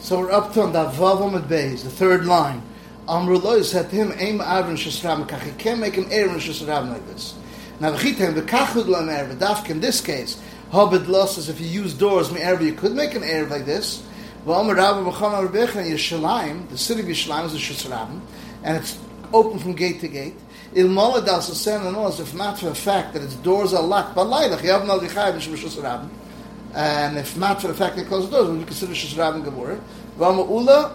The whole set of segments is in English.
So we're up to on the Vav Amud the third line. Amrullah said to him, Aim Avron Shasram Kach. He can't make an Aaron Shasram like this. Now, V'chitem, the Kachud Lamer, V'dafk, in this case, Hobid losses, if you use doors, Me'er, you could make an Erev like this. V'omer Rabbi B'cham Arbech, Yerushalayim, the city of Yerushalayim is a Shasram, and it's open from gate to gate. Il Moladal Sasen and all, if not for the fact that its doors are locked, have no Dichai, B'shasram. And if not for the fact that it closed the doors, would you consider Shasram Gabor? V'omer Ula,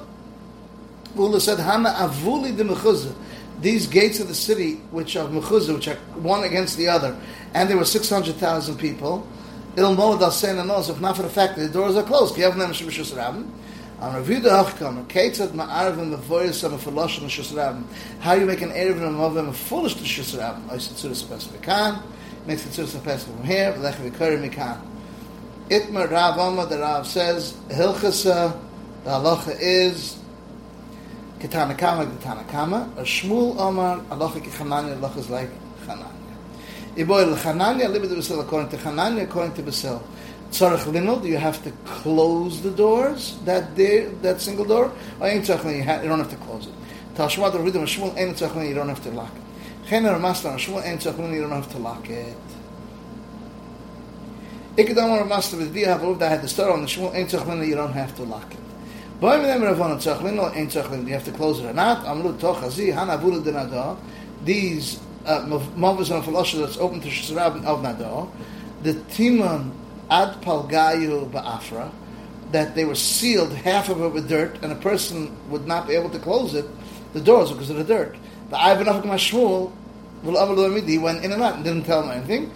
Ula said, Hana avuli de mechuzah. These gates of the city, which are mechuzah, which are one against the other, and there were 600,000 people, il moed al sein anos, if not for the fact that the doors are closed, kiyav nem shemishus rabim, on review the hachkamer, ketzad ma'arv and the voice of a pholosh and shus how you make an erev and a mov a foolish to shus rabim, ois tzuris apes v'kan, makes the tzuris apes from here, v'lech v'kari mikan. Itmar Rav Amma, the Rav says, hilchasa, the halacha is, Ketana Kama, Ketana A Shmuel Omar, Alocha ki Chananya, Alocha is like Chananya. Iboy Chananya, live the Basil according to Chananya, according to Basil. Tzarech Linol, you have to close the doors, that day, that single door? Or Ein Tzarech you don't have to close it. Tashma, the Ridim, Shmuel, Ein Tzarech you don't have to lock it. Chener Master, Shmuel, Ein Tzarech you don't have to lock it. Ikadam or Master, with Dia, have I had the store on the Shmuel, Ein Tzarech Linol, you don't have to lock it. Boy mit dem Ravon Tzachlin lo ein Tzachlin, you have to close it or not. Amru toch hazi hana vula de nado. These uh, movers on philosophy that's open to Shizrab of nado. The timon ad palgayu ba'afra that they were sealed half of it with dirt and a person would not be able to close it the doors because of the dirt. The Ivan of Mashmul he went in and out and didn't tell him anything.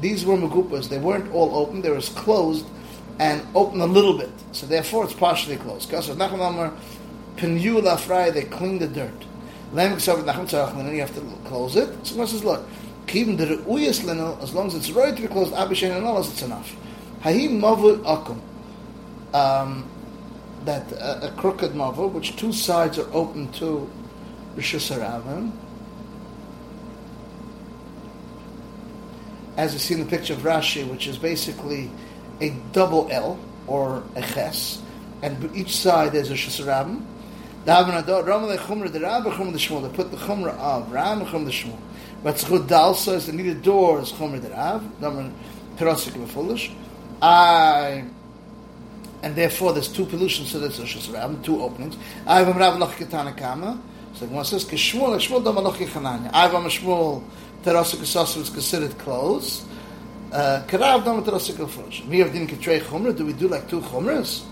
These were Megupas. They weren't all open. They were closed and open a little bit. So therefore, it's partially closed. They clean the dirt. You have to close it. So God says, look, as long as it's right to be closed, Abishan and all, it's enough. Hahim Mavu Akum. Um, that uh, a crooked mavu, which two sides are open to Rishus Haravim, as you see in the picture of Rashi, which is basically a double L or a ches, and each side there's a shesarabim. They put the chumrah of Ram chumrah the Shmuel. But tzchut dalsa is the needed door is chumrah the Rav. Daman perosik foolish. I and therefore there's two pollutions, so there's a shesarabim, two openings. I have a Rav loch ketana kama. So one says kishmuel kishmuel dama loch yechananya. I have a Shmuel terosik is considered closed. Karav dam terasik afrosh. Me of din ketrei chumra. Do we do like two chumras?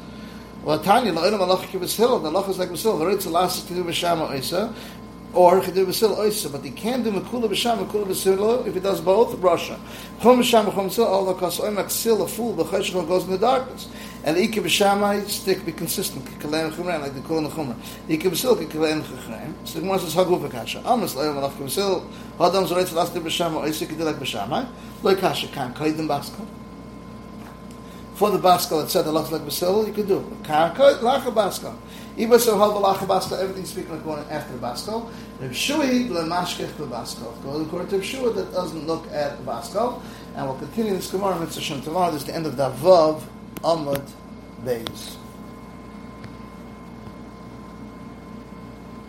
Well, Tanya lo elam alach kivasil. The alach is like vasil. V'ritz alas to do b'shama oisa, or could do vasil oisa. But he can do mekula b'shama mekula b'silo if he does both. Russia. Chum b'shama chum sil. All the kos oim aksil a fool. Cheshach goes in the darkness. And the ikah b'shama stick be consistent. Kalem chumra like the kula chumra. Ikah b'sil kalem chumra. So the Gemara says hagu v'kasha. Amos lo elam alach kivasil. Hadam zoretz alas to b'shama oisa. Could do like b'shama. Lo kasha kan kaidim baskal. For the baskal, it said the lach like basil, you could do. Kan lacha baskal. Even so, the lacha baskal, everything's speaking like after the baskal. Reb Shui lemashkech the baskal. Go according to Reb Shui that doesn't look at the baskal. And we'll continue this Gemara mitzvah tomorrow. This is the end of the Vav Amud Beis.